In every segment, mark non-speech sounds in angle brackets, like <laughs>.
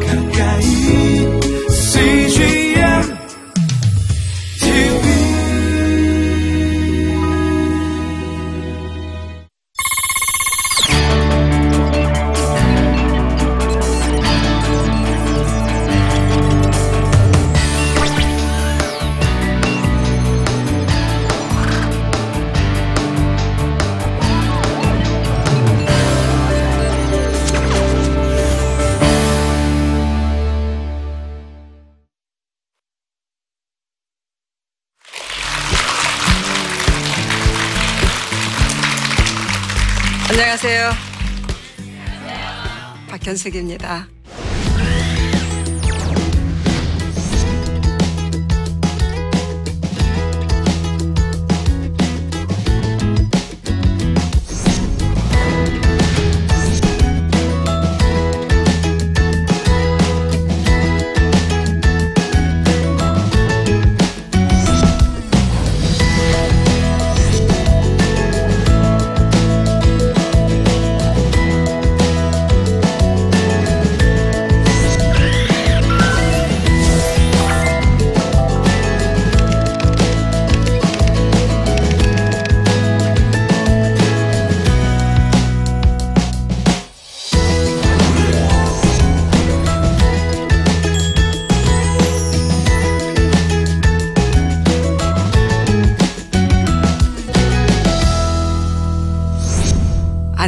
가까 박현숙입니다.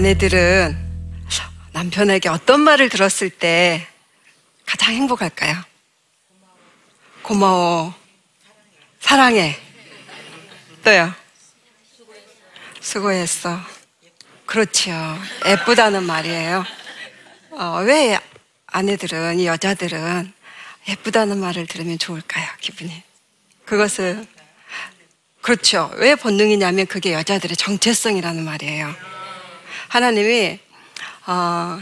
아내들은 남편에게 어떤 말을 들었을 때 가장 행복할까요? 고마워. 사랑해. 또요. 수고했어. 그렇지요. 예쁘다는 말이에요. 어, 왜 아내들은, 이 여자들은 예쁘다는 말을 들으면 좋을까요? 기분이. 그것은, 그렇죠. 왜 본능이냐면 그게 여자들의 정체성이라는 말이에요. 하나님이 어,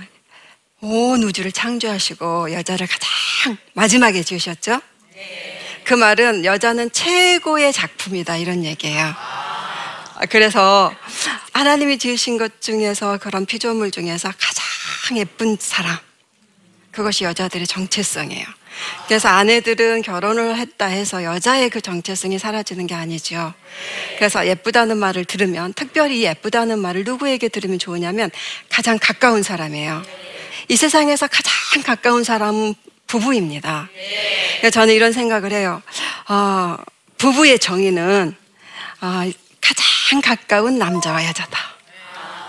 온 우주를 창조하시고 여자를 가장 마지막에 지으셨죠? 그 말은 여자는 최고의 작품이다 이런 얘기예요. 그래서 하나님이 지으신 것 중에서 그런 피조물 중에서 가장 예쁜 사람 그것이 여자들의 정체성이에요. 그래서 아내들은 결혼을 했다 해서 여자의 그 정체성이 사라지는 게 아니죠. 그래서 예쁘다는 말을 들으면 특별히 예쁘다는 말을 누구에게 들으면 좋으냐면 가장 가까운 사람이에요. 이 세상에서 가장 가까운 사람은 부부입니다. 저는 이런 생각을 해요. 어, 부부의 정의는 어, 가장 가까운 남자와 여자다.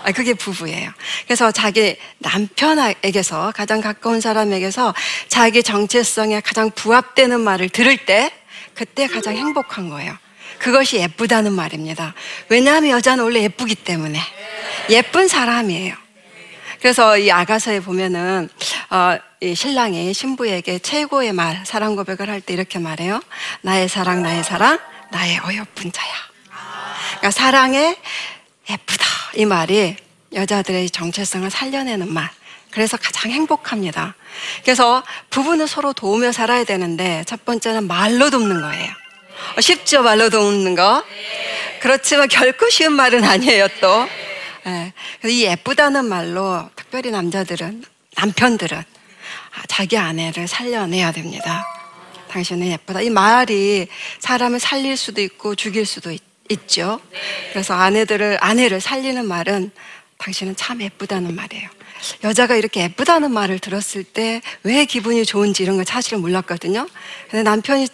아, 그게 부부예요. 그래서 자기 남편에게서 가장 가까운 사람에게서 자기 정체성에 가장 부합되는 말을 들을 때 그때 가장 행복한 거예요. 그것이 예쁘다는 말입니다. 왜냐하면 여자는 원래 예쁘기 때문에 예쁜 사람이에요. 그래서 이 아가서에 보면은 어, 이 신랑이 신부에게 최고의 말 사랑 고백을 할 때 이렇게 말해요. 나의 사랑, 나의 사랑, 나의 어여쁜 자야. 그러니까 사랑에 예쁘다. 이 말이 여자들의 정체성을 살려내는 말. 그래서 가장 행복합니다. 그래서 부부는 서로 도우며 살아야 되는데 첫 번째는 말로 돕는 거예요. 어, 쉽죠? 말로 돕는 거? 그렇지만 결코 쉬운 말은 아니에요, 또. 예. 이 예쁘다는 말로 특별히 남자들은, 남편들은 자기 아내를 살려내야 됩니다. 당신은 예쁘다. 이 말이 사람을 살릴 수도 있고 죽일 수도 있, 있죠. 그래서 아내들을, 아내를 살리는 말은 당신은 참 예쁘다는 말이에요. 여자가 이렇게 예쁘다는 말을 들었을 때 왜 기분이 좋은지 이런 걸 사실은 몰랐거든요. 근데 남편이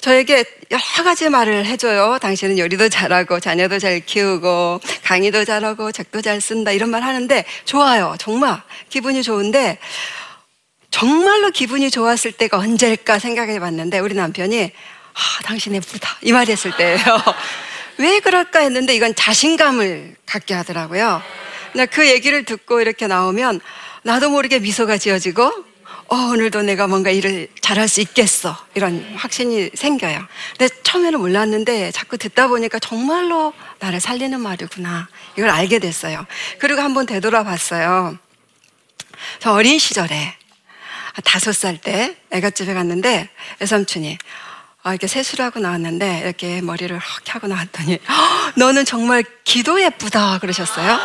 저에게 여러 가지 말을 해줘요. 당신은 요리도 잘하고 자녀도 잘 키우고 강의도 잘하고 책도 잘 쓴다 이런 말 하는데 좋아요. 정말 기분이 좋은데 정말로 기분이 좋았을 때가 언제일까 생각해 봤는데 우리 남편이 아, 당신 예쁘다 이 말 했을 때예요. 왜 그럴까 했는데 이건 자신감을 갖게 하더라고요. 그 얘기를 듣고 이렇게 나오면 나도 모르게 미소가 지어지고 어, 오늘도 내가 뭔가 일을 잘할 수 있겠어. 이런 확신이 생겨요. 근데 처음에는 몰랐는데 자꾸 듣다 보니까 정말로 나를 살리는 말이구나. 이걸 알게 됐어요. 그리고 한번 되돌아봤어요. 저 어린 시절에 다섯 살 때 애가 집에 갔는데 애삼촌이 아, 이렇게 세수를 하고 나왔는데 이렇게 머리를 헉 하고 나왔더니 너는 정말 기도 예쁘다 그러셨어요.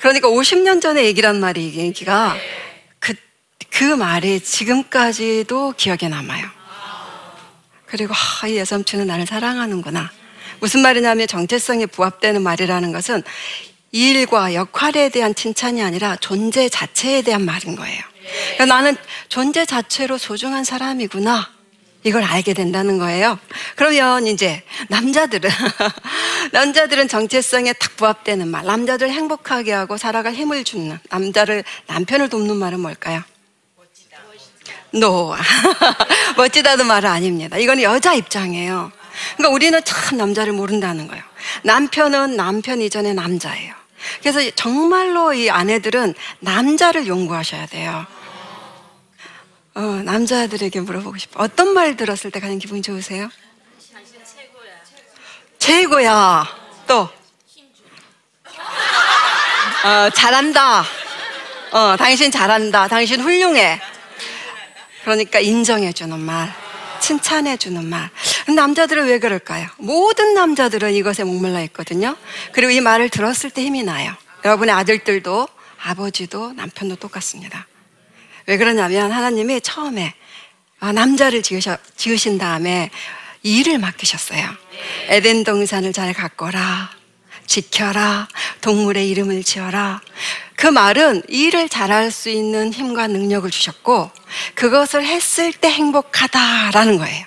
그러니까 50년 전에 얘기란 말이 얘기가 그, 그 말이 지금까지도 기억에 남아요. 그리고 하, 이 여삼촌은 나를 사랑하는구나. 무슨 말이냐면 정체성에 부합되는 말이라는 것은 일과 역할에 대한 칭찬이 아니라 존재 자체에 대한 말인 거예요. 그러니까 나는 존재 자체로 소중한 사람이구나. 이걸 알게 된다는 거예요. 그러면 이제 남자들은 <laughs> 남자들은 정체성에 딱 부합되는 말, 남자들 행복하게 하고 살아갈 힘을 주는 남자를 남편을 돕는 말은 뭘까요? 노. <laughs> 멋지다는 말은 아닙니다. 이거는 여자 입장이에요. 그러니까 우리는 참 남자를 모른다는 거예요. 남편은 남편 이전에 남자예요. 그래서 정말로 이 아내들은 남자를 연구하셔야 돼요. 어, 남자들에게 물어보고 싶어. 어떤 말 들었을 때 가장 기분이 좋으세요? 최고야. 또. 어, 잘한다. 어, 당신 잘한다. 당신 훌륭해. 그러니까 인정해주는 말, 칭찬해주는 말. 남자들은 왜 그럴까요? 모든 남자들은 이것에 목말라 있거든요. 그리고 이 말을 들었을 때 힘이 나요. 여러분의 아들들도 아버지도 남편도 똑같습니다. 왜 그러냐면 하나님이 처음에 아, 남자를 지으셔, 지으신 다음에 일을 맡기셨어요. 에덴 동산을 잘 가꿔라. 지켜라. 동물의 이름을 지어라. 그 말은 일을 잘할 수 있는 힘과 능력을 주셨고 그것을 했을 때 행복하다라는 거예요.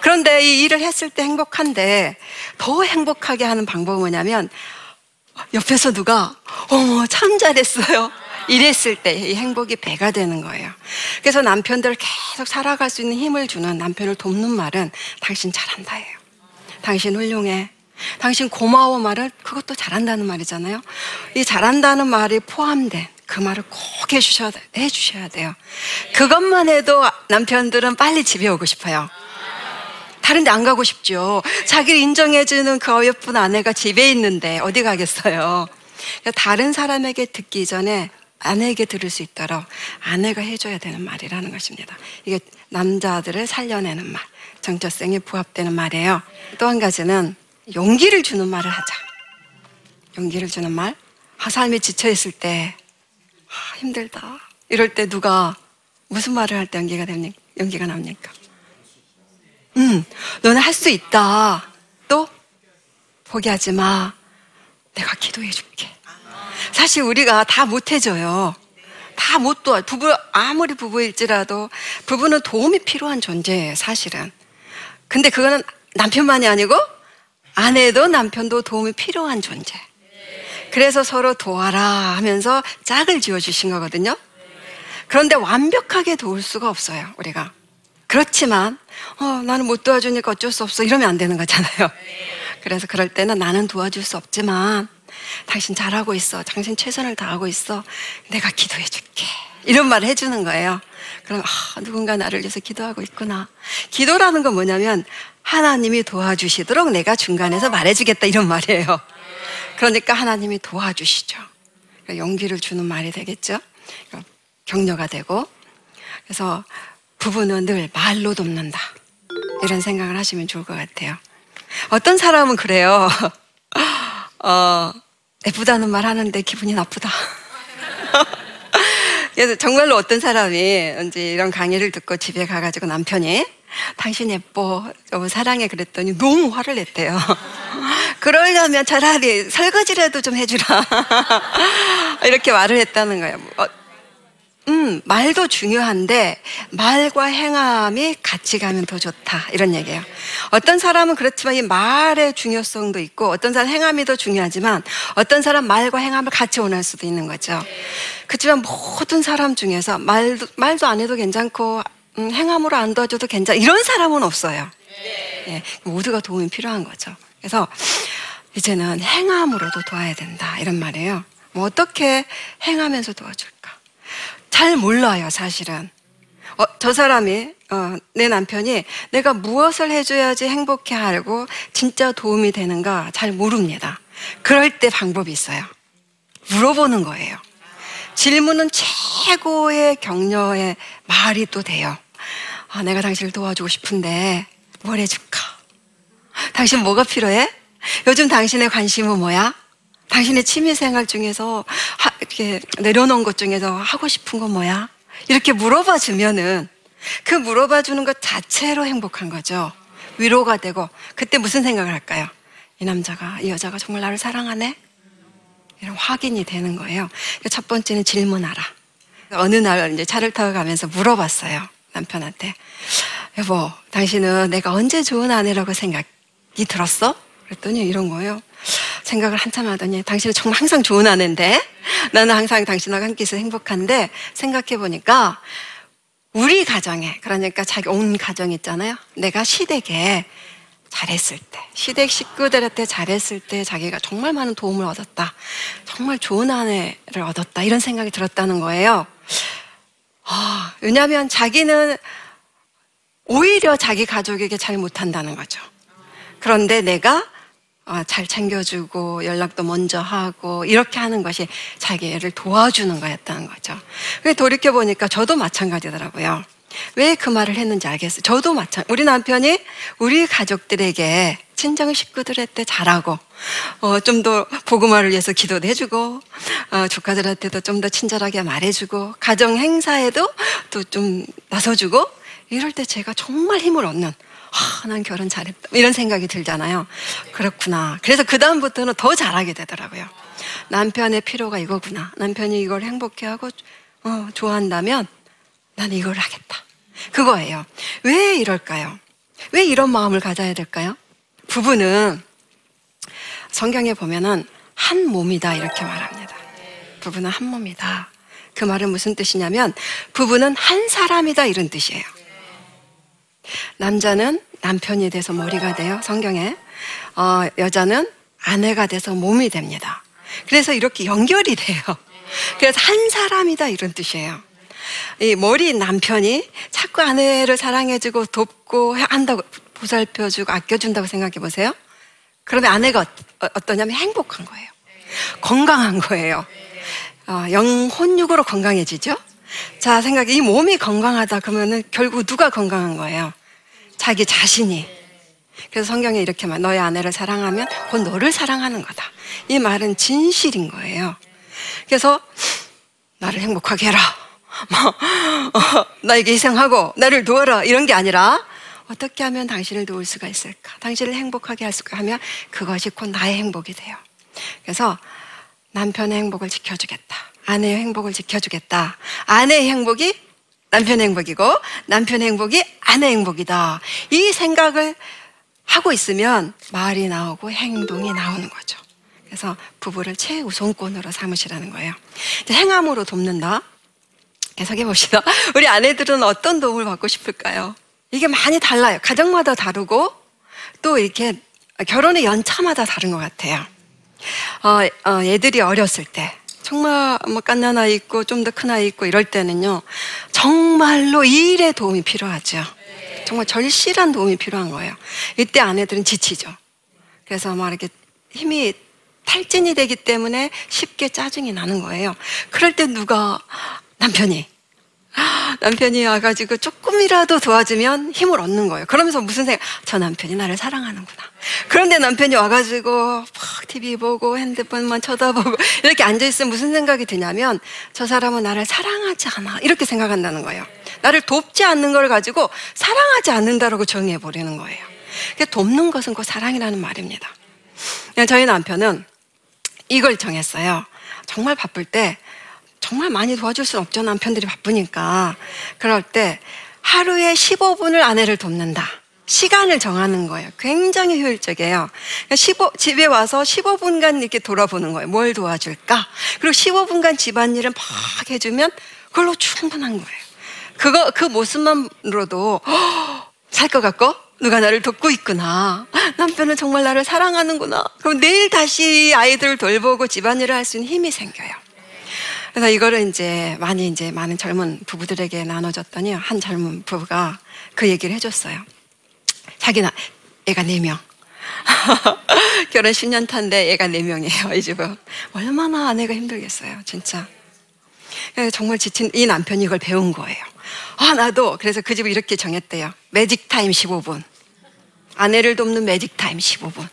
그런데 이 일을 했을 때 행복한데 더 행복하게 하는 방법은 뭐냐면 옆에서 누가 어머 참 잘했어요. 이랬을 때 이 행복이 배가 되는 거예요. 그래서 남편들 계속 살아갈 수 있는 힘을 주는 남편을 돕는 말은 당신 잘한다예요. 당신 훌륭해. 당신 고마워 말을 그것도 잘한다는 말이잖아요. 이 잘한다는 말이 포함된 그 말을 꼭 해주셔야, 해주셔야 돼요. 그것만 해도 남편들은 빨리 집에 오고 싶어요. 다른 데 안 가고 싶죠. 자기를 인정해주는 그 어여쁜 아내가 집에 있는데 어디 가겠어요. 그러니까 다른 사람에게 듣기 전에 아내에게 들을 수 있도록 아내가 해줘야 되는 말이라는 것입니다. 이게 남자들을 살려내는 말, 정체성에 부합되는 말이에요. 또 한 가지는 용기를 주는 말을 하자. 용기를 주는 말. 아, 삶이 지쳐있을 때, 아, 힘들다. 이럴 때 누가 무슨 말을 할때 연기가 됩니까? 연기가 납니까? 음, 너는 할 수 있다. 또, 포기하지 마. 내가 기도해 줄게. 사실 우리가 다 못해줘요. 다 못 도와. 부부, 아무리 부부일지라도 부부는 도움이 필요한 존재예요, 사실은. 근데 그거는 남편만이 아니고 아내도 남편도 도움이 필요한 존재. 그래서 서로 도와라 하면서 짝을 지어주신 거거든요. 그런데 완벽하게 도울 수가 없어요, 우리가. 그렇지만, 어, 나는 못 도와주니까 어쩔 수 없어. 이러면 안 되는 거잖아요. 그래서 그럴 때는 나는 도와줄 수 없지만, 당신 잘하고 있어. 당신 최선을 다하고 있어. 내가 기도해 줄게. 이런 말을 해주는 거예요. 그럼, 아, 누군가 나를 위해서 기도하고 있구나. 기도라는 건 뭐냐면, 하나님이 도와주시도록 내가 중간에서 말해주겠다. 이런 말이에요. 그러니까 하나님이 도와주시죠. 그러니까 용기를 주는 말이 되겠죠. 그러니까 격려가 되고. 그래서 부부는 늘 말로 돕는다. 이런 생각을 하시면 좋을 것 같아요. 어떤 사람은 그래요. <laughs> 어, 예쁘다는 말 하는데 기분이 나쁘다. <laughs> 그래서 정말로 어떤 사람이 이제 이런 강의를 듣고 집에 가가지고 남편이 당신 예뻐, 여보 사랑해 그랬더니 너무 화를 냈대요. <laughs> 그러려면 차라리 설거지라도 좀 해주라. <laughs> 이렇게 말을 했다는 거예요. 어, 음, 말도 중요한데 말과 행함이 같이 가면 더 좋다. 이런 얘기예요. 어떤 사람은 그렇지만 이 말의 중요성도 있고 어떤 사람 행함이 더 중요하지만 어떤 사람 말과 행함을 같이 원할 수도 있는 거죠. 그렇지만 모든 사람 중에서 말도, 말도 안 해도 괜찮고 음, 행함으로 안 도와줘도 괜찮아. 이런 사람은 없어요. 예, 모두가 도움이 필요한 거죠. 그래서 이제는 행함으로도 도와야 된다. 이런 말이에요. 뭐 어떻게 행하면서 도와줄까? 잘 몰라요, 사실은. 어, 저 사람이, 어, 내 남편이 내가 무엇을 해줘야지 행복해 하고 진짜 도움이 되는가 잘 모릅니다. 그럴 때 방법이 있어요. 물어보는 거예요. 질문은 최고의 격려의 말이 또 돼요. 아, 내가 당신을 도와주고 싶은데 뭘 해줄까? 당신 뭐가 필요해? 요즘 당신의 관심은 뭐야? 당신의 취미 생활 중에서 하, 이렇게 내려놓은 것 중에서 하고 싶은 건 뭐야? 이렇게 물어봐 주면은 그 물어봐 주는 것 자체로 행복한 거죠. 위로가 되고 그때 무슨 생각을 할까요? 이 남자가 이 여자가 정말 나를 사랑하네? 이런 확인이 되는 거예요. 첫 번째는 질문하라. 어느 날 이제 차를 타고 가면서 물어봤어요. 남편한테. 여보, 당신은 내가 언제 좋은 아내라고 생각이 들었어? 그랬더니 이런 거예요. 생각을 한참 하더니 당신은 정말 항상 좋은 아내인데 나는 항상 당신하고 함께 있어 행복한데 생각해 보니까 우리 가정에 그러니까 자기 온 가정 있잖아요. 내가 시댁에 잘했을 때, 시댁 식구들한테 잘했을 때 자기가 정말 많은 도움을 얻었다. 정말 좋은 아내를 얻었다. 이런 생각이 들었다는 거예요. 아, 왜냐하면 자기는 오히려 자기 가족에게 잘 못한다는 거죠. 그런데 내가 어, 잘 챙겨주고 연락도 먼저 하고 이렇게 하는 것이 자기 애를 도와주는 거였다는 거죠. 돌이켜 보니까 저도 마찬가지더라고요. 왜 그 말을 했는지 알겠어요. 저도 마찬. 우리 남편이 우리 가족들에게 친정 식구들한테 잘하고 어, 좀 더 복음화를 위해서 기도도 해주고 어, 조카들한테도 좀 더 친절하게 말해주고 가정 행사에도 또 좀 나서주고 이럴 때 제가 정말 힘을 얻는 아, 난 결혼 잘했다. 이런 생각이 들잖아요. 그렇구나. 그래서 그다음부터는 더 잘하게 되더라고요. 남편의 필요가 이거구나. 남편이 이걸 행복해하고, 어, 좋아한다면 난 이걸 하겠다. 그거예요. 왜 이럴까요? 왜 이런 마음을 가져야 될까요? 부부는 성경에 보면은 한 몸이다 이렇게 말합니다. 부부는 한 몸이다. 그 말은 무슨 뜻이냐면 부부는 한 사람이다 이런 뜻이에요. 남자는 남편이 돼서 머리가 돼요, 성경에. 어, 여자는 아내가 돼서 몸이 됩니다. 그래서 이렇게 연결이 돼요. 그래서 한 사람이다 이런 뜻이에요. 이 머리 남편이 자꾸 아내를 사랑해주고 돕고 한다고 보살펴주고 아껴준다고 생각해 보세요. 그러면 아내가 어, 어떠냐면 행복한 거예요. 건강한 거예요. 어, 영혼육으로 건강해지죠. 자, 생각해. 이 몸이 건강하다 그러면은 결국 누가 건강한 거예요? 자기 자신이. 그래서 성경에 이렇게 말, 너의 아내를 사랑하면 곧 너를 사랑하는 거다. 이 말은 진실인 거예요. 그래서 나를 행복하게 해라. 뭐, 어, 나에게 희생하고 나를 도와라. 이런 게 아니라 어떻게 하면 당신을 도울 수가 있을까? 당신을 행복하게 할 수가 하면 그것이 곧 나의 행복이 돼요. 그래서 남편의 행복을 지켜주겠다. 아내의 행복을 지켜주겠다. 아내의 행복이 남편의 행복이고 남편의 행복이 아내의 행복이다. 이 생각을 하고 있으면 말이 나오고 행동이 나오는 거죠. 그래서 부부를 최우선권으로 삼으시라는 거예요. 행함으로 돕는다. 계속해 봅시다. <laughs> 우리 아내들은 어떤 도움을 받고 싶을까요? 이게 많이 달라요. 가정마다 다르고 또 이렇게 결혼의 연차마다 다른 것 같아요. 어, 어, 애들이 어렸을 때 정말 뭐 깐난 아이 있고 좀 더 큰 아이 있고 이럴 때는요 정말로 일에 도움이 필요하죠. 정말 절실한 도움이 필요한 거예요. 이때 아내들은 지치죠. 그래서 막 이렇게 힘이 탈진이 되기 때문에 쉽게 짜증이 나는 거예요. 그럴 때 누가 남편이 <gasps> 남편이 와가지고 조금이라도 도와주면 힘을 얻는 거예요. 그러면서 무슨 생각? 저 남편이 나를 사랑하는구나. 그런데 남편이 와가지고 막 TV 보고 핸드폰만 쳐다보고 <laughs> 이렇게 앉아있으면 무슨 생각이 드냐면 저 사람은 나를 사랑하지 않아. 이렇게 생각한다는 거예요. 나를 돕지 않는 걸 가지고 사랑하지 않는다라고 정의해버리는 거예요. 돕는 것은 곧 사랑이라는 말입니다. 저희 남편은 이걸 정했어요. 정말 바쁠 때 정말 많이 도와줄 수는 없죠. 남편들이 바쁘니까. 그럴 때 하루에 15분을 아내를 돕는다. 시간을 정하는 거예요. 굉장히 효율적이에요. 15, 집에 와서 15분간 이렇게 돌아보는 거예요. 뭘 도와줄까? 그리고 15분간 집안일을 막 해주면 그걸로 충분한 거예요. 그거, 그 모습만으로도 살 것 같고, 누가 나를 돕고 있구나. 남편은 정말 나를 사랑하는구나. 그럼 내일 다시 아이들을 돌보고 집안일을 할 수 있는 힘이 생겨요. 그래서 이거를 이제 많이 이제 많은 젊은 부부들에게 나눠줬더니 한 젊은 부부가 그 얘기를 해줬어요. 자기 나 애가 네 명. <laughs> 결혼 10년 찬데 애가 4명이에요, 이 집은. 얼마나 아내가 힘들겠어요, 진짜. 정말 지친 이 남편이 이걸 배운 거예요. 아, 나도. 그래서 그 집을 이렇게 정했대요. magic time 15분. 아내를 돕는 magic time 15분.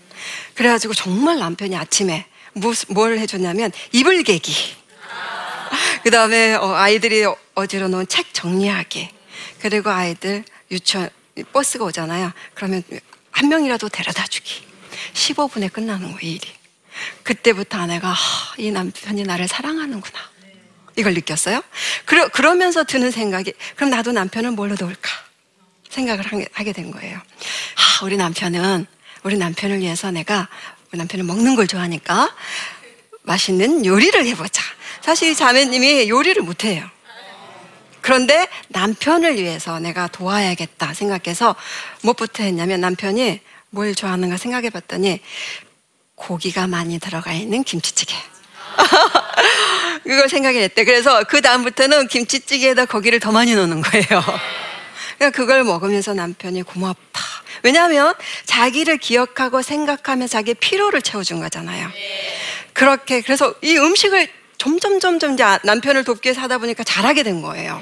그래가지고 정말 남편이 아침에 뭘 해줬냐면 이불 개기. 그 다음에 어, 아이들이 어지러 놓은 책 정리하기. 그리고 아이들 유치원 버스가 오잖아요. 그러면 한 명이라도 데려다 주기. 15분에 끝나는 거예요, 일이. 그때부터 아내가 하, 이 남편이 나를 사랑하는구나. 이걸 느꼈어요. 그러, 그러면서 드는 생각이 그럼 나도 남편을 뭘로 도울까 생각을 하게 된 거예요. 아, 우리 남편은 우리 남편을 위해서 내가 우리 남편은 먹는 걸 좋아하니까 맛있는 요리를 해보자. 사실 자매님이 요리를 못해요. 그런데 남편을 위해서 내가 도와야겠다 생각해서 무엇부터 했냐면 남편이 뭘 좋아하는가 생각해 봤더니 고기가 많이 들어가 있는 김치찌개. <laughs> 그걸 생각이 냈대. 그래서 그 다음부터는 김치찌개에다 고기를 더 많이 넣는 거예요. 그러니까 그걸 먹으면서 남편이 고맙다. 왜냐하면 자기를 기억하고 생각하며 자기의 피로를 채워준 거잖아요. 그렇게 그래서 이 음식을 점점 점점 이제 남편을 돕기 위해서 하다 보니까 잘하게 된 거예요.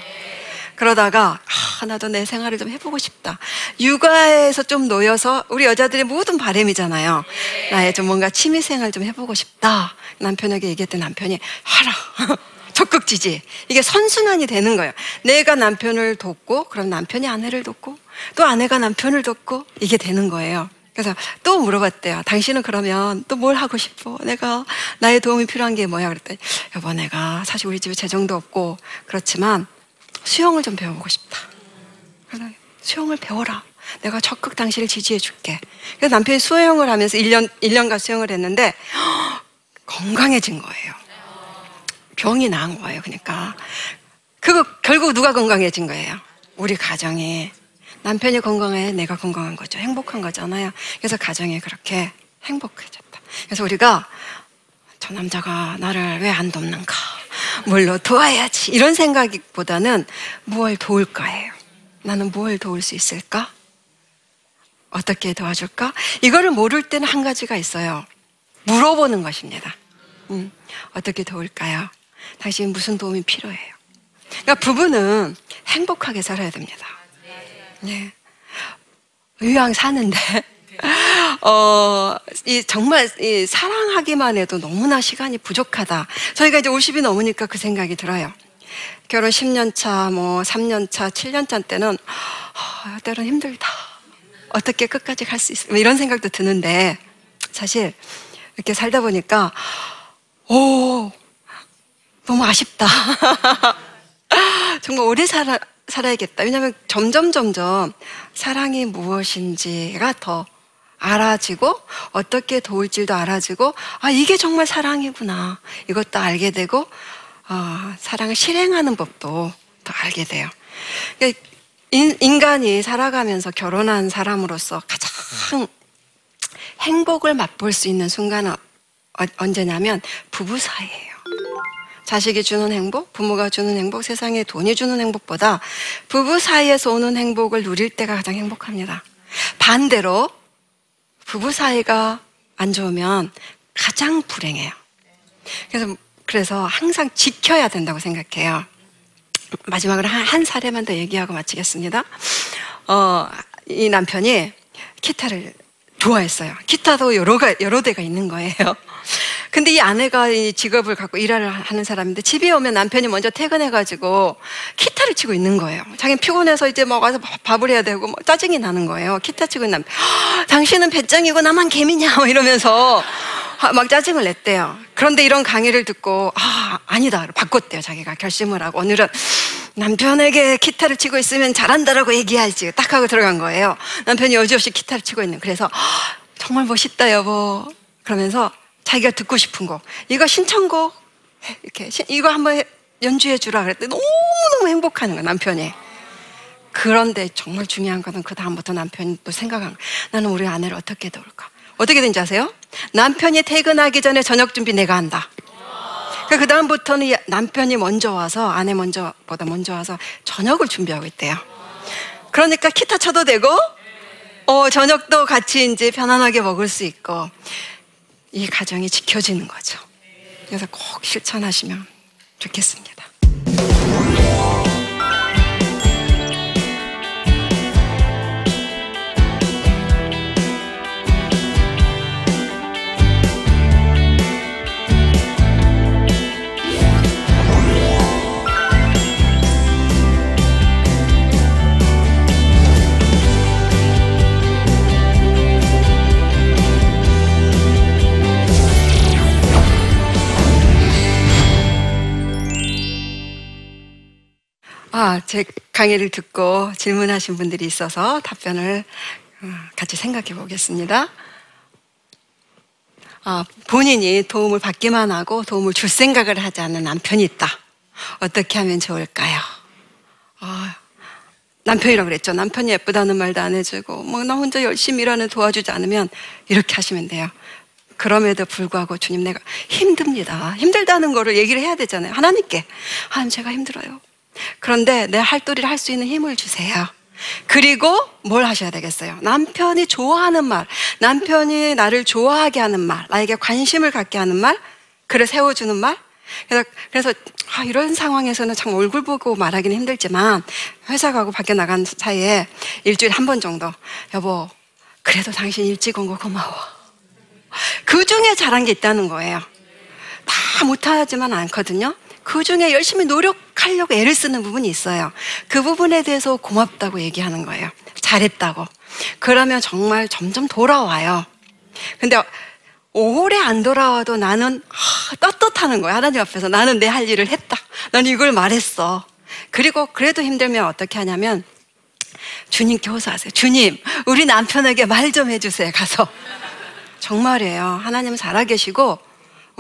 그러다가 아, 나도 내 생활을 좀 해보고 싶다. 육아에서 좀 놓여서 우리 여자들의 모든 바램이잖아요. 나의 좀 뭔가 취미 생활 좀 해보고 싶다. 남편에게 얘기했더니 남편이 하라. <laughs> 적극 지지. 이게 선순환이 되는 거예요. 내가 남편을 돕고, 그럼 남편이 아내를 돕고, 또 아내가 남편을 돕고, 이게 되는 거예요. 그래서 또 물어봤대요. 당신은 그러면 또 뭘 하고 싶어? 내가 나의 도움이 필요한 게 뭐야? 그랬더니 여보 내가 사실 우리 집에 재정도 없고 그렇지만 수영을 좀 배워보고 싶다. 그래 수영을 배워라. 내가 적극 당신을 지지해 줄게. 그래서 남편이 수영을 하면서 1년, 1년간 수영을 했는데 <gasps> 건강해진 거예요. 병이 나은 거예요. 그러니까. 그거 결국 누가 건강해진 거예요? 우리 가정이. 남편이 건강해, 내가 건강한 거죠. 행복한 거잖아요. 그래서 가정이 그렇게 행복해졌다. 그래서 우리가 저 남자가 나를 왜 안 돕는가? 뭘로 도와야지. 이런 생각보다는 무엇을 도울까예요. 나는 무엇을 도울 수 있을까? 어떻게 도와줄까? 이거를 모를 때는 한 가지가 있어요. 물어보는 것입니다. 음, 어떻게 도울까요? 당신 무슨 도움이 필요해요? 그러니까 부부는 행복하게 살아야 됩니다. 네. 의왕 사는데, <laughs> 어, 이 정말 이 사랑하기만 해도 너무나 시간이 부족하다. 저희가 이제 50이 넘으니까 그 생각이 들어요. 결혼 10년 차, 뭐 3년 차, 7년 차 때는 어, 때론 힘들다. 어떻게 끝까지 갈 수 있어? 뭐 이런 생각도 드는데 사실 이렇게 살다 보니까 오 너무 아쉽다. <laughs> 정말 오래 살아, 살아야겠다. 왜냐하면 점점 점점 사랑이 무엇인지가 더 알아지고 어떻게 도울지도 알아지고 아 이게 정말 사랑이구나 이것도 알게 되고 어, 사랑을 실행하는 법도 더 알게 돼요. 그러니까 인, 간이 살아가면서 결혼한 사람으로서 가장 행복을 맛볼 수 있는 순간은 어, 언제냐면 부부 사이예요. 자식이 주는 행복, 부모가 주는 행복, 세상에 돈이 주는 행복보다 부부 사이에서 오는 행복을 누릴 때가 가장 행복합니다. 반대로 부부 사이가 안 좋으면 가장 불행해요. 그래서 그래서 항상 지켜야 된다고 생각해요. 마지막으로 한, 한 사례만 더 얘기하고 마치겠습니다. 어, 이 남편이 기타를 좋아했어요. 기타도 여러, 가, 여러 대가 있는 거예요. 근데 이 아내가 이 직업을 갖고 일을 하는 사람인데 집에 오면 남편이 먼저 퇴근해가지고 기타를 치고 있는 거예요. 자기는 피곤해서 이제 뭐 와서 밥을 해야 되고 뭐 짜증이 나는 거예요. 기타 치고 있는 남편. 당신은 배짱이고 나만 개미냐 뭐 이러면서 막 짜증을 냈대요. 그런데 이런 강의를 듣고 아 아니다 바꿨대요. 자기가 결심을 하고 오늘은 남편에게 기타를 치고 있으면 잘한다라고 얘기하지 딱 하고 들어간 거예요. 남편이 여지없이 기타를 치고 있는 그래서 정말 멋있다 여보 그러면서 자기가 듣고 싶은 곡 이거 신청곡. 이렇게 이거 한번 연주해 주라 그랬더니 너무너무 행복하는 거야 남편이. 그런데 정말 중요한 거는 그 다음부터 남편이 또 생각한 거야. 나는 우리 아내를 어떻게 도울까? 어떻게 된지 아세요? 남편이 퇴근하기 전에 저녁 준비 내가 한다. 그 다음부터는 남편이 먼저 와서 아내 먼저보다 먼저 와서 저녁을 준비하고 있대요. 그러니까 기타 쳐도 되고 어, 저녁도 같이 이제 편안하게 먹을 수 있고 이 가정이 지켜지는 거죠. 그래서 꼭 실천하시면 좋겠습니다. 아, 제 강의를 듣고 질문하신 분들이 있어서 답변을 어, 같이 생각해 보겠습니다. 아, 본인이 도움을 받기만 하고 도움을 줄 생각을 하지 않는 남편이 있다. 어떻게 하면 좋을까요? 아, 남편이라고 그랬죠. 남편이 예쁘다는 말도 안 해주고, 뭐, 나 혼자 열심히 일하는 도와주지 않으면 이렇게 하시면 돼요. 그럼에도 불구하고 주님 내가 힘듭니다. 힘들다는 거를 얘기를 해야 되잖아요. 하나님께. 하나님 제가 힘들어요. 그런데 내 할도리를 할 수 있는 힘을 주세요. 그리고 뭘 하셔야 되겠어요? 남편이 좋아하는 말, 남편이 나를 좋아하게 하는 말, 나에게 관심을 갖게 하는 말, 그를 세워주는 말. 그래서, 그래서 아, 이런 상황에서는 참 얼굴 보고 말하기는 힘들지만 회사 가고 밖에 나간 사이에 일주일에 한 번 정도 여보, 그래도 당신 일찍 온 거 고마워. 그 중에 잘한 게 있다는 거예요. 다 못하지만 않거든요. 그 중에 열심히 노력 하려고 애를 쓰는 부분이 있어요. 그 부분에 대해서 고맙다고 얘기하는 거예요. 잘했다고. 그러면 정말 점점 돌아와요. 근데 오래 안 돌아와도 나는 아, 떳떳하는 거야. 하나님 앞에서 나는 내 할 일을 했다. 나는 이걸 말했어. 그리고 그래도 힘들면 어떻게 하냐면 주님께 호소하세요. 주님, 우리 남편에게 말 좀 해주세요. 가서. 정말이에요. 하나님은 살아계시고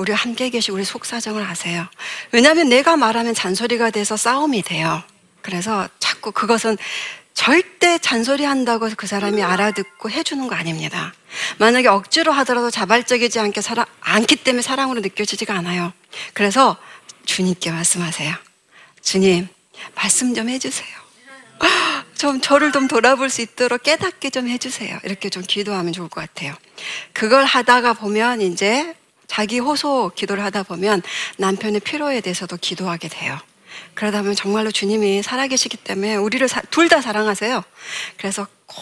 우리 함께 계시고 우리 속사정을 아세요. 왜냐하면 내가 말하면 잔소리가 돼서 싸움이 돼요. 그래서 자꾸 그것은 절대 잔소리 한다고 그 사람이 알아듣고 해주는 거 아닙니다. 만약에 억지로 하더라도 자발적이지 않게 사랑, 않기 때문에 사랑으로 느껴지지가 않아요. 그래서 주님께 말씀하세요. 주님, 말씀 좀 해주세요. <gasps> 좀 저를 좀 돌아볼 수 있도록 깨닫게 좀 해주세요. 이렇게 좀 기도하면 좋을 것 같아요. 그걸 하다가 보면 이제 자기 호소 기도를 하다 보면 남편의 필요에 대해서도 기도하게 돼요. 그러다 보면 정말로 주님이 살아계시기 때문에 우리를 둘 다 사랑하세요. 그래서 꼭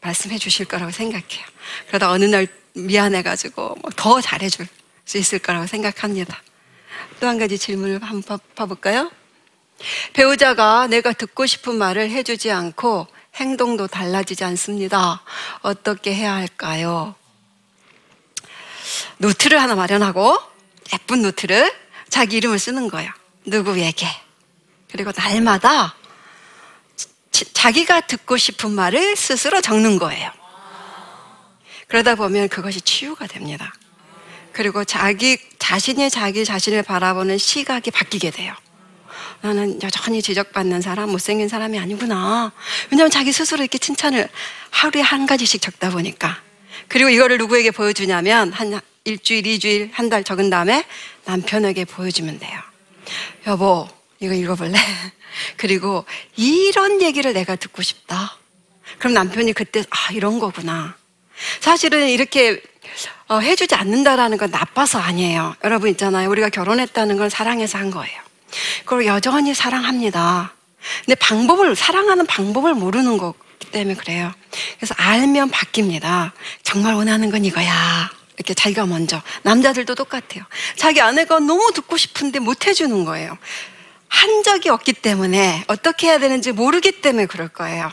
말씀해 주실 거라고 생각해요. 그러다 어느 날 미안해가지고 뭐더 잘해줄 수 있을 거라고 생각합니다. 또 한 가지 질문을 한번 봐볼까요? 배우자가 내가 듣고 싶은 말을 해주지 않고 행동도 달라지지 않습니다. 어떻게 해야 할까요? 노트를 하나 마련하고 예쁜 노트를 자기 이름을 쓰는 거예요. 누구에게. 그리고 날마다 자기가 듣고 싶은 말을 스스로 적는 거예요. 그러다 보면 그것이 치유가 됩니다. 그리고 자기 자신이 자기 자신을 바라보는 시각이 바뀌게 돼요. 나는 여전히 지적받는 사람, 못생긴 사람이 아니구나. 왜냐하면 자기 스스로 이렇게 칭찬을 하루에 한 가지씩 적다 보니까. 그리고 이거를 누구에게 보여주냐면 한 일주일, 이주일, 한 달 적은 다음에 남편에게 보여주면 돼요. 여보, 이거 읽어볼래? <laughs> 그리고 이런 얘기를 내가 듣고 싶다. 그럼 남편이 그때, 아, 이런 거구나. 사실은 이렇게 어, 해주지 않는다라는 건 나빠서 아니에요. 여러분 있잖아요. 우리가 결혼했다는 건 사랑해서 한 거예요. 그리고 여전히 사랑합니다. 근데 방법을, 사랑하는 방법을 모르는 거기 때문에 그래요. 그래서 알면 바뀝니다. 정말 원하는 건 이거야. 이렇게 자기가 먼저. 남자들도 똑같아요. 자기 아내가 너무 듣고 싶은데 못 해주는 거예요. 한 적이 없기 때문에 어떻게 해야 되는지 모르기 때문에 그럴 거예요.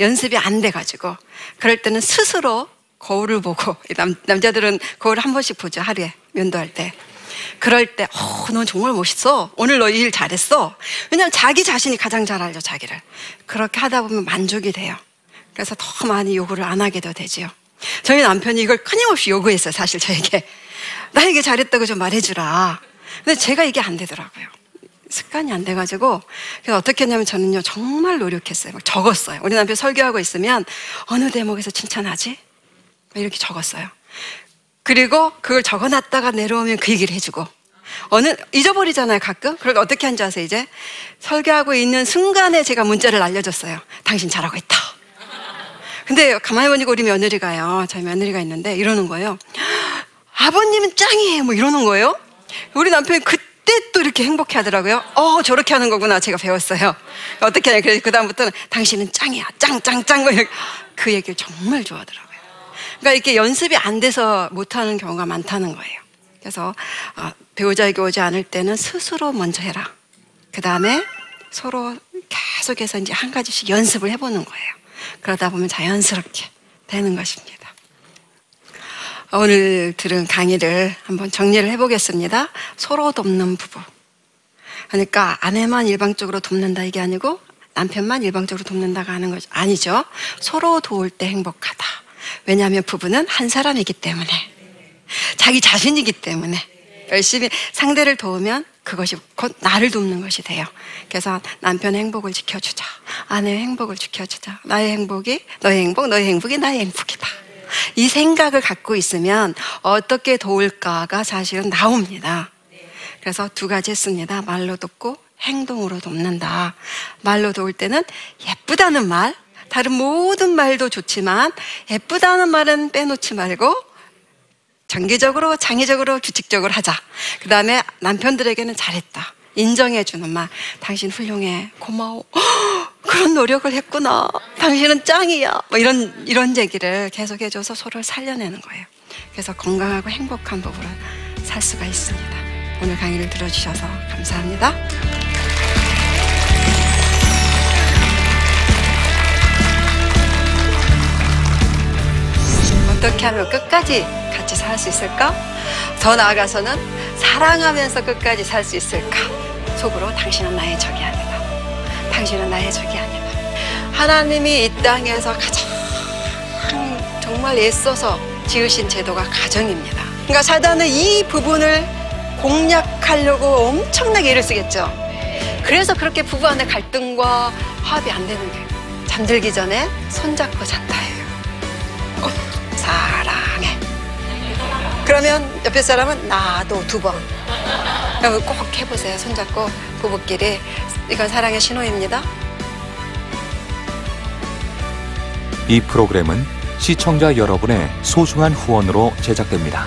연습이 안 돼가지고. 그럴 때는 스스로 거울을 보고, 남, 남자들은 거울 한 번씩 보죠. 하루에 면도할 때. 그럴 때, 어, 넌 정말 멋있어. 오늘 너 일 잘했어. 왜냐면 자기 자신이 가장 잘 알죠, 자기를. 그렇게 하다 보면 만족이 돼요. 그래서 더 많이 요구를 안 하게 도 되지요. 저희 남편이 이걸 끊임없이 요구했어요, 사실 저에게. 나에게 잘했다고 좀 말해주라. 근데 제가 이게 안 되더라고요. 습관이 안 돼가지고 그래서 어떻게 했냐면 저는요 정말 노력했어요. 막 적었어요. 우리 남편 설교하고 있으면 어느 대목에서 칭찬하지? 이렇게 적었어요. 그리고 그걸 적어놨다가 내려오면 그 얘기를 해주고 어느 잊어버리잖아요 가끔. 그걸 어떻게 한지 아세요 이제 설교하고 있는 순간에 제가 문자를 알려줬어요. 당신 잘하고 있다. 근데 가만히 보니까 우리 며느리가요. 저희 며느리가 있는데 이러는 거예요. 아버님은 짱이에요. 뭐 이러는 거예요. 우리 남편이 그때 또 이렇게 행복해 하더라고요. 어, 저렇게 하는 거구나. 제가 배웠어요. 어떻게 하냐. 그래서 그다음부터는 당신은 짱이야. 짱, 짱, 짱. 그 얘기를 정말 좋아하더라고요. 그러니까 이렇게 연습이 안 돼서 못하는 경우가 많다는 거예요. 그래서 어, 배우자에게 오지 않을 때는 스스로 먼저 해라. 그 다음에 서로 계속해서 이제 한 가지씩 연습을 해보는 거예요. 그러다 보면 자연스럽게 되는 것입니다. 오늘 들은 강의를 한번 정리를 해보겠습니다. 서로 돕는 부부. 그러니까 아내만 일방적으로 돕는다 이게 아니고 남편만 일방적으로 돕는다가 하는 거죠. 아니죠. 서로 도울 때 행복하다. 왜냐하면 부부는 한 사람이기 때문에 자기 자신이기 때문에 열심히 상대를 도우면 그것이 곧 나를 돕는 것이 돼요. 그래서 남편의 행복을 지켜주자. 아내의 행복을 지켜주자. 나의 행복이 너의 행복, 너의 행복이 나의 행복이다. 이 생각을 갖고 있으면 어떻게 도울까가 사실은 나옵니다. 그래서 두 가지 했습니다. 말로 돕고 행동으로 돕는다. 말로 도울 때는 예쁘다는 말, 다른 모든 말도 좋지만 예쁘다는 말은 빼놓지 말고 정기적으로, 장기적으로, 규칙적으로 하자. 그 다음에 남편들에게는 잘했다. 인정해주는 말. 당신 훌륭해. 고마워. <gasps> 그런 노력을 했구나. 당신은 짱이야. 뭐 이런, 이런 얘기를 계속 해줘서 서로를 살려내는 거예요. 그래서 건강하고 행복한 부부를 살 수가 있습니다. 오늘 강의를 들어주셔서 감사합니다. 어떻게 하면 끝까지 같이 살 수 있을까? 더 나아가서는 사랑하면서 끝까지 살 수 있을까? 속으로 당신은 나의 적이 아니다. 당신은 나의 적이 아니다. 하나님이 이 땅에서 가장 정말 애써서 지으신 제도가 가정입니다. 그러니까 사단은 이 부분을 공략하려고 엄청나게 애를 쓰겠죠. 그래서 그렇게 부부 안에 갈등과 화합이 안 되는 게 잠들기 전에 손잡고 잔다예요. 어, 사랑해. 그러면 옆에 사람은 나도 두 번. 꼭 해보세요. 손잡고 부부끼리. 이건 사랑의 신호입니다. 이 프로그램은 시청자 여러분의 소중한 후원으로 제작됩니다.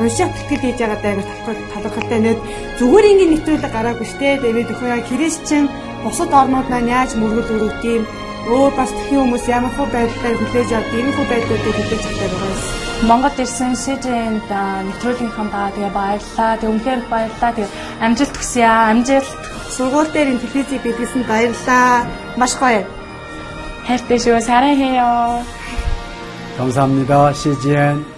унших бэлтгэл хийж байгаа даа талархалтай нэг зүгээр ингээд нэвтрүүлэг гараагүй штэ тэгээд өхөө яа христчэн бусад орнууд маань яаж мөргөл өрөвд юм өөр бас тхэн хүмүүс ямар хөө байдлаар хүлээж авд ийм хөө байдлуудыг хүлээж авдаг байгаа юм. Монгол ирсэн СЖН-д нэвтрүүлгийнхаа даа тэгээ баярлаа. Тэг үнхээр их баярлаа. Тэг амжилт хүсье аа. Амжилт. Сургууль дээр ин телевизийг бидлсэн баярлаа. Маш гоё. хайртай шүү. 사랑해요. 감사합니다. CGN